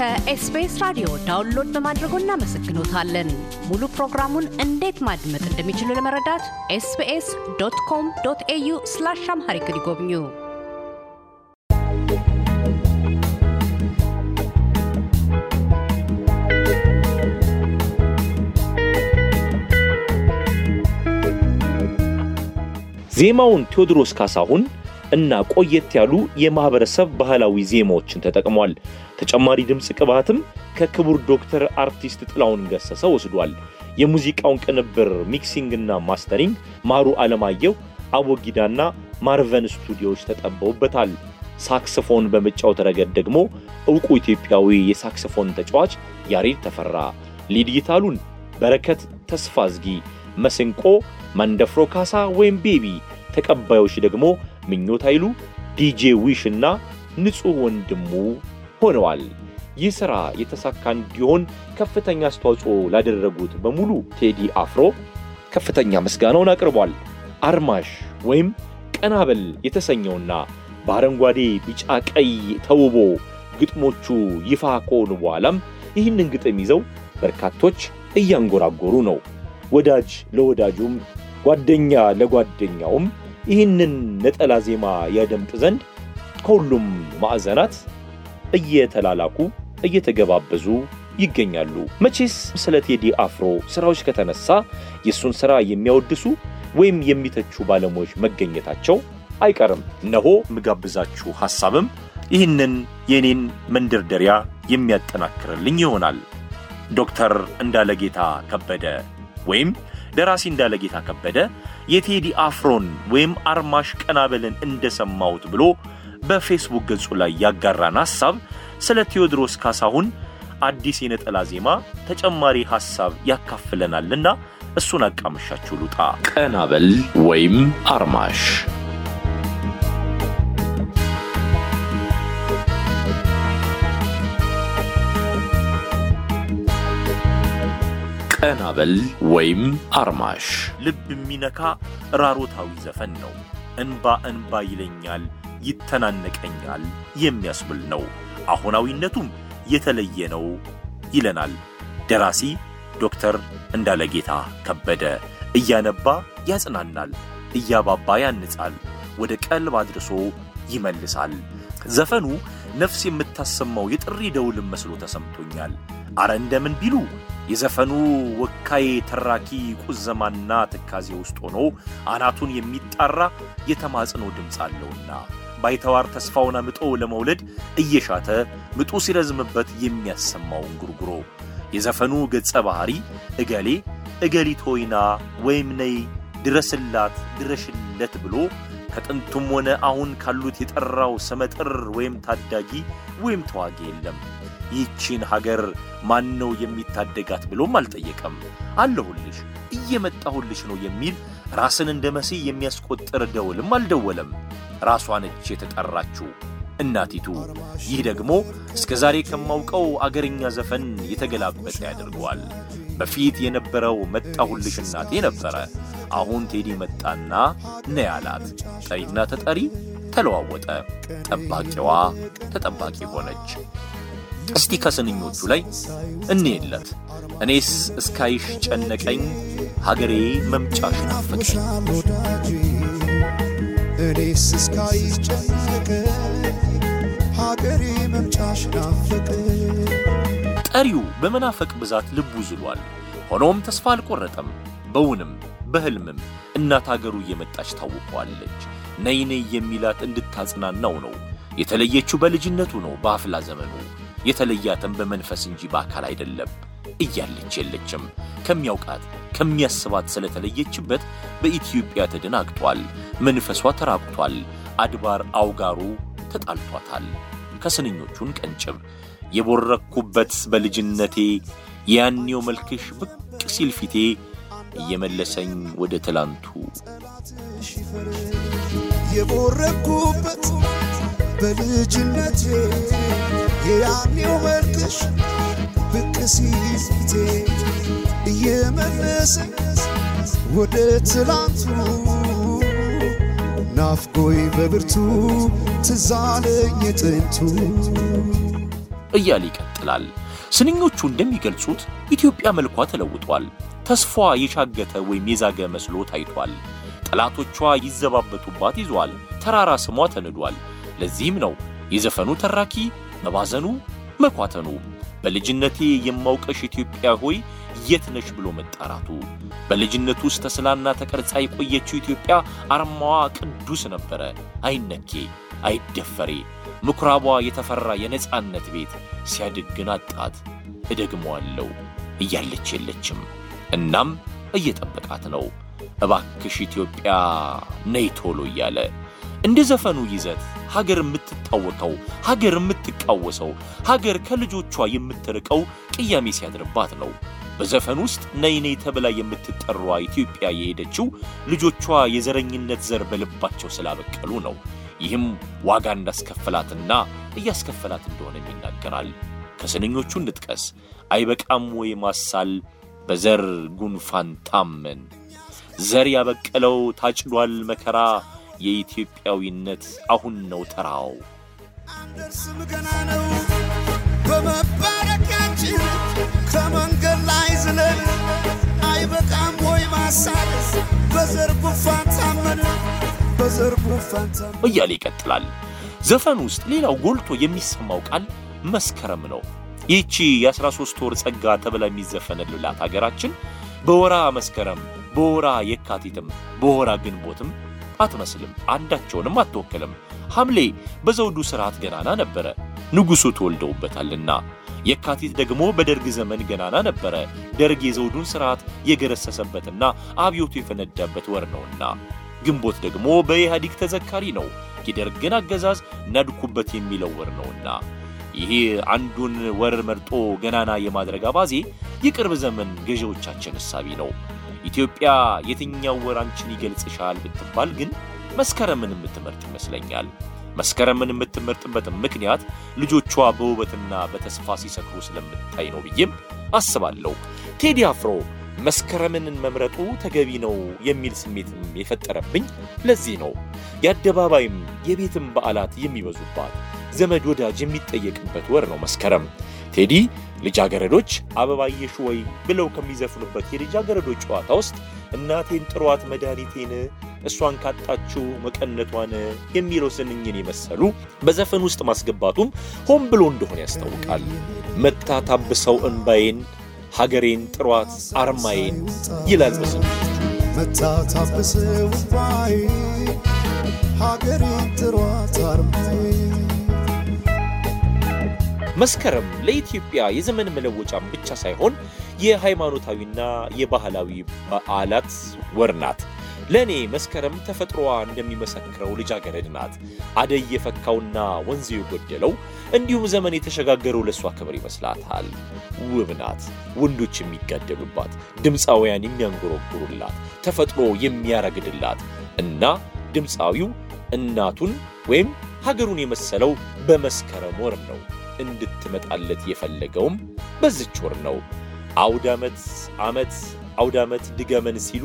ከ SBS ራዲዮ download በማድረጎ እናመሰግኖታለን። ሙሉ ፕሮግራሙን እንዴት ማድመጥ እንደሚችሉ ለመረዳት SBS dot com dot au slash Amharic ይጎብኙ። ዜማውን ቴዎድሮስ ካሳሁን እና ቆየት ያሉ የማህበረሰብ ባህላዊ ዜማዎችን ተጠቅሟል። ተጨማሪ ድምፅ ቅባትም ከክቡር ዶክተር አርቲስት ጥላውን ገሰሰ ወስዷል። የሙዚቃውን ቅንብር mixing ና mastering ማሩ አለማየሁ፣ አቦጊዳና ማርቨን ስቱዲዮዎች ተጠበውበታል። ሳክስፎን በመጫወት ረገድ ደግሞ ዕውቁ ኢትዮጵያዊ የሳክስፎን ተጫዋች ያሬድ ተፈራ፣ lead በረከት ተስፋዝጊ፣ መስንቆ መንደፍሮ ካሳ ወይም ቤቢ፣ ተቀባዮች ደግሞ ምኞት ኃይሉ፣ ዲጄ ዊሽ እና ንጹሕ ወንድሙ ሆነዋል። ይህ ሥራ የተሳካ እንዲሆን ከፍተኛ አስተዋጽኦ ላደረጉት በሙሉ ቴዲ አፍሮ ከፍተኛ ምስጋናውን አቅርቧል። አርማሽ ወይም ቀናበል የተሰኘውና በአረንጓዴ ቢጫ፣ ቀይ ተውቦ ግጥሞቹ ይፋ ከሆኑ በኋላም ይህንን ግጥም ይዘው በርካቶች እያንጎራጎሩ ነው። ወዳጅ ለወዳጁም ጓደኛ ለጓደኛውም ይህንን ነጠላ ዜማ ያደምጥ ዘንድ ከሁሉም ማዕዘናት እየተላላኩ እየተገባበዙ ይገኛሉ። መቼስ ስለ ቴዲ አፍሮ ሥራዎች ከተነሳ የእሱን ሥራ የሚያወድሱ ወይም የሚተቹ ባለሙያዎች መገኘታቸው አይቀርም። እነሆ የምጋብዛችሁ ሐሳብም ይህንን የኔን መንደርደሪያ የሚያጠናክርልኝ ይሆናል። ዶክተር እንዳለጌታ ከበደ ወይም ደራሲ እንዳለጌታ ከበደ የቴዲ አፍሮን ወይም አርማሽ ቀናበልን እንደሰማሁት ብሎ በፌስቡክ ገጹ ላይ ያጋራን ሐሳብ ስለ ቴዎድሮስ ካሳሁን አዲስ የነጠላ ዜማ ተጨማሪ ሐሳብ ያካፍለናልና እሱን አቃምሻችሁ ልውጣ። ቀናበል ወይም አርማሽ ቀናበል ወይም አርማሽ ልብ የሚነካ ራሮታዊ ዘፈን ነው። እንባ እንባ ይለኛል፣ ይተናነቀኛል የሚያስብል ነው። አሁናዊነቱም የተለየ ነው ይለናል ደራሲ ዶክተር እንዳለጌታ ከበደ። እያነባ ያጽናናል፣ እያባባ ያንጻል፣ ወደ ቀልብ አድርሶ ይመልሳል። ዘፈኑ ነፍስ የምታሰማው የጥሪ ደውልም መስሎ ተሰምቶኛል። አረ እንደምን ቢሉ የዘፈኑ ወካይ ተራኪ ቁዘማና ትካዜ ውስጥ ሆኖ አናቱን የሚጣራ የተማጽኖ ድምፅ አለውና ባይተዋር ተስፋውን አምጦ ለመውለድ እየሻተ ምጡ ሲረዝምበት የሚያሰማውን ጉርጉሮ የዘፈኑ ገጸ ባህሪ እገሌ እገሊት ሆይና ወይም ነይ ድረስላት ድረሽለት ብሎ ከጥንቱም ሆነ አሁን ካሉት የጠራው ስመጥር ወይም ታዳጊ ወይም ተዋጊ የለም። ይህቺን ሀገር ማን ነው የሚታደጋት ብሎም አልጠየቀም። አለሁልሽ እየመጣሁልሽ ነው የሚል ራስን እንደ መሲህ የሚያስቆጥር ደውልም አልደወለም። ራሷ ነች የተጠራችው እናቲቱ። ይህ ደግሞ እስከ ዛሬ ከማውቀው አገርኛ ዘፈን የተገላበጠ ያደርገዋል። በፊት የነበረው መጣሁልሽ እናቴ ነበረ። አሁን ቴዲ መጣና ነ ያላት ጠሪና ተጠሪ ተለዋወጠ። ጠባቂዋ ተጠባቂ ሆነች። እስቲ ከስንኞቹ ላይ እንየለት። እኔስ እስካይሽ ጨነቀኝ ሀገሬ መምጫሽ ናፈቀኝ። እኔስ እስካይሽ ጨነቀኝ ሀገሬ መምጫሽ ናፈቀኝ። ጠሪው በመናፈቅ ብዛት ልቡ ዝሏል። ሆኖም ተስፋ አልቆረጠም። በውንም በሕልምም እናት አገሩ እየመጣች ታውቀዋለች። ነይ ነይ የሚላት እንድታጽናናው ነው። የተለየችው በልጅነቱ ነው፣ በአፍላ ዘመኑ የተለያትም በመንፈስ እንጂ በአካል አይደለም። እያለች የለችም። ከሚያውቃት ከሚያስባት ስለተለየችበት በኢትዮጵያ ተደናግጧል። መንፈሷ ተራቁቷል። አድባር አውጋሩ ተጣልቷታል። ከስንኞቹን ቀንጭብ የቦረኩበት በልጅነቴ ያኔው መልክሽ ብቅ ሲል ፊቴ እየመለሰኝ ወደ ትላንቱ የቦረኩበት በልጅነቴ የያኔው መልክሽ ብቅ ሲል ፊቴ እየመለሰኝ ወደ ትላንቱ ናፍቆይ በብርቱ ትዛለኝ ጥንቱ እያለ ይቀጥላል። ስንኞቹ እንደሚገልጹት ኢትዮጵያ መልኳ ተለውጧል። ተስፋ የሻገተ ወይም የዛገ መስሎ ታይቷል። ጠላቶቿ ይዘባበቱባት ይዟል። ተራራ ስሟ ተንዷል። ለዚህም ነው የዘፈኑ ተራኪ መባዘኑ መኳተኑ በልጅነቴ የማውቀሽ ኢትዮጵያ ሆይ የት ነሽ ብሎ መጣራቱ። በልጅነቱ ውስጥ ተስላና ተቀርጻ የቆየችው ኢትዮጵያ አርማዋ ቅዱስ ነበረ፣ አይነኬ፣ አይደፈሬ፣ ምኩራቧ የተፈራ የነጻነት ቤት። ሲያድግ ግን አጣት። እደግመዋለሁ እያለች የለችም። እናም እየጠበቃት ነው። እባክሽ ኢትዮጵያ ነይ ቶሎ እያለ እንደ ዘፈኑ ይዘት ሀገር የምትታወቀው ሀገር የምትቃወሰው ሀገር ከልጆቿ የምትርቀው ቅያሜ ሲያድርባት ነው። በዘፈን ውስጥ ነይ ነይ ተብላ የምትጠሯ ኢትዮጵያ የሄደችው ልጆቿ የዘረኝነት ዘር በልባቸው ስላበቀሉ ነው። ይህም ዋጋ እንዳስከፈላትና እያስከፈላት እንደሆነም ይናገራል። ከስንኞቹ እንጥቀስ። አይበቃም ወይ ማሳል በዘር ጉንፋን ታመን ዘር ያበቀለው ታጭዷል መከራ የኢትዮጵያዊነት አሁን ነው ተራው። አንደርስም ገና ነው በመባረኪያችን ከመንገድ ላይ ዝለን አይበቃም ወይ ማሳለስ በዘር ጉንፋን ታመን በዘር ጉንፋን ታመን እያለ ይቀጥላል። ዘፈን ውስጥ ሌላው ጎልቶ የሚሰማው ቃል መስከረም ነው። ይህቺ የ13 ወር ጸጋ ተብላ የሚዘፈንልላት ሀገራችን በወራ መስከረም፣ በወራ የካቲትም፣ በወራ ግንቦትም አትመስልም። አንዳቸውንም አትወክልም። ሐምሌ በዘውዱ ሥርዓት ገናና ነበረ፣ ንጉሡ ተወልደውበታልና። የካቲት ደግሞ በደርግ ዘመን ገናና ነበረ፣ ደርግ የዘውዱን ሥርዓት የገረሰሰበትና አብዮቱ የፈነዳበት ወር ነውና። ግንቦት ደግሞ በኢህአዲግ ተዘካሪ ነው፣ የደርግን አገዛዝ ናድኩበት የሚለው ወር ነውና። ይሄ አንዱን ወር መርጦ ገናና የማድረግ አባዜ የቅርብ ዘመን ገዢዎቻችን እሳቢ ነው። ኢትዮጵያ የትኛው ወር አንቺን ይገልጽሻል ብትባል ግን መስከረምን የምትመርጥ ይመስለኛል። መስከረምን የምትመርጥበትም ምክንያት ልጆቿ በውበትና በተስፋ ሲሰክሩ ስለምታይ ነው ብዬም አስባለሁ። ቴዲ አፍሮ መስከረምን መምረጡ ተገቢ ነው የሚል ስሜትም የፈጠረብኝ ለዚህ ነው። የአደባባይም የቤትም በዓላት የሚበዙባት ዘመድ ወዳጅ የሚጠየቅበት ወር ነው መስከረም። ቴዲ ልጃገረዶች አበባየሽ ወይ ብለው ከሚዘፍኑበት የልጃገረዶች ጨዋታ ውስጥ እናቴን ጥሯት መድኃኒቴን እሷን ካጣችው መቀነቷን የሚለው ስንኝን የመሰሉ በዘፈን ውስጥ ማስገባቱም ሆን ብሎ እንደሆነ ያስታውቃል። መታ ታብሰው እንባዬን ሀገሬን ጥሯት አርማዬን ይላል በስንኞቹ። መታታብሰው ባይ ሀገሬን መስከረም ለኢትዮጵያ የዘመን መለወጫም ብቻ ሳይሆን የሃይማኖታዊና የባህላዊ በዓላት ወር ናት። ለእኔ መስከረም ተፈጥሮዋ እንደሚመሰክረው ልጃገረድ ናት። አደይ የፈካውና ወንዝ የጎደለው እንዲሁም ዘመን የተሸጋገረው ለእሷ ክብር ይመስላታል። ውብ ናት። ወንዶች የሚጋደሉባት፣ ድምፃውያን የሚያንጎረጉሩላት፣ ተፈጥሮ የሚያረግድላት እና ድምፃዊው እናቱን ወይም ሀገሩን የመሰለው በመስከረም ወር ነው። እንድትመጣለት የፈለገውም በዝች ወር ነው። አውደ ዓመት ዓመት ድገመን ሲሉ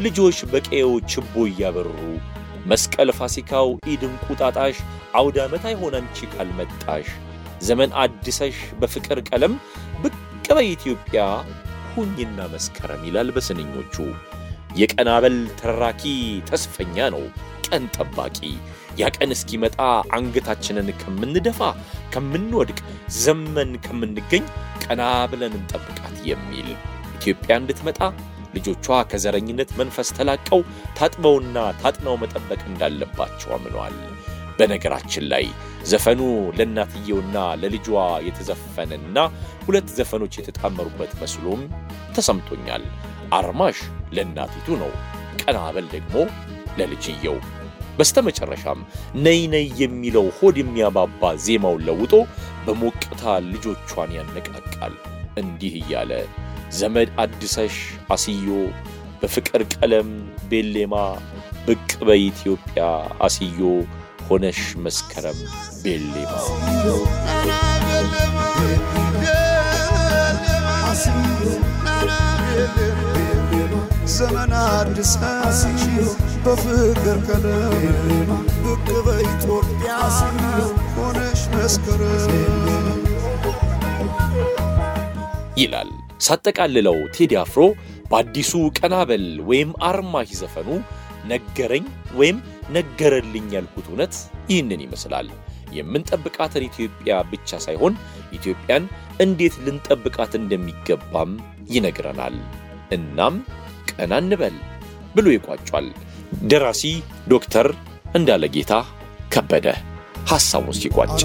ልጆች በቀየው ችቦ እያበሩ መስቀል ፋሲካው ኢድ እንቁጣጣሽ አውደ ዓመት አይሆን አንቺ ካልመጣሽ ዘመን አድሰሽ በፍቅር ቀለም ብቅ በኢትዮጵያ ሁኝና መስከረም ይላል በስንኞቹ። የቀናበል ተራኪ ተስፈኛ ነው ቀን ጠባቂ ያ ቀን እስኪመጣ አንገታችንን ከምንደፋ ከምንወድቅ ዘመን ከምንገኝ ቀና ብለን እንጠብቃት የሚል ኢትዮጵያ እንድትመጣ ልጆቿ ከዘረኝነት መንፈስ ተላቀው ታጥበውና ታጥነው መጠበቅ እንዳለባቸው አምነዋል። በነገራችን ላይ ዘፈኑ ለእናትየውና ለልጇ የተዘፈነና ሁለት ዘፈኖች የተጣመሩበት መስሎም ተሰምቶኛል። አርማሽ ለእናቲቱ ነው፣ ቀና በል ደግሞ ለልጅየው። በስተመጨረሻም ነይ ነይ የሚለው ሆድ የሚያባባ ዜማውን ለውጦ በሞቅታ ልጆቿን ያነቃቃል። እንዲህ እያለ ዘመድ አድሰሽ አስዮ በፍቅር ቀለም ቤሌማ ብቅ በኢትዮጵያ አስዮ ሆነሽ መስከረም ቤሌማ ዘመን አዲስ በፍቅር ቀለም ብቅ በኢትዮጵያ ሆነሽ መስከረም ይላል። ሳጠቃልለው ቴዲ አፍሮ በአዲሱ ቀናበል ወይም አርማሽ ዘፈኑ ነገረኝ ወይም ነገረልኝ ያልኩት እውነት ይህንን ይመስላል። የምንጠብቃትን ኢትዮጵያ ብቻ ሳይሆን ኢትዮጵያን እንዴት ልንጠብቃት እንደሚገባም ይነግረናል። እናም ቀና እንበል ብሎ ይቋጯል። ደራሲ ዶክተር እንዳለጌታ ከበደ ሐሳቡን ሲቋጭ።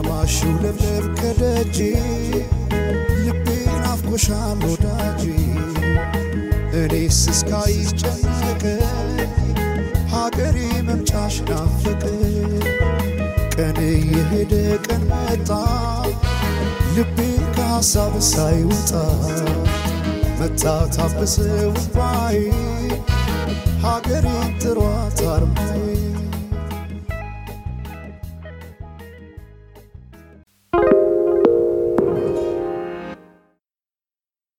እኔስ እስካይሽ ጨነቀ ሀገሬ መምጫሽ ናፈቀ። ቀን የሄደ ቀን መጣ ልቤ ከሐሳብ ሳይወጣ መታ ታበሰ ውባዬ ሀገሬን ጥሯት አርማዬ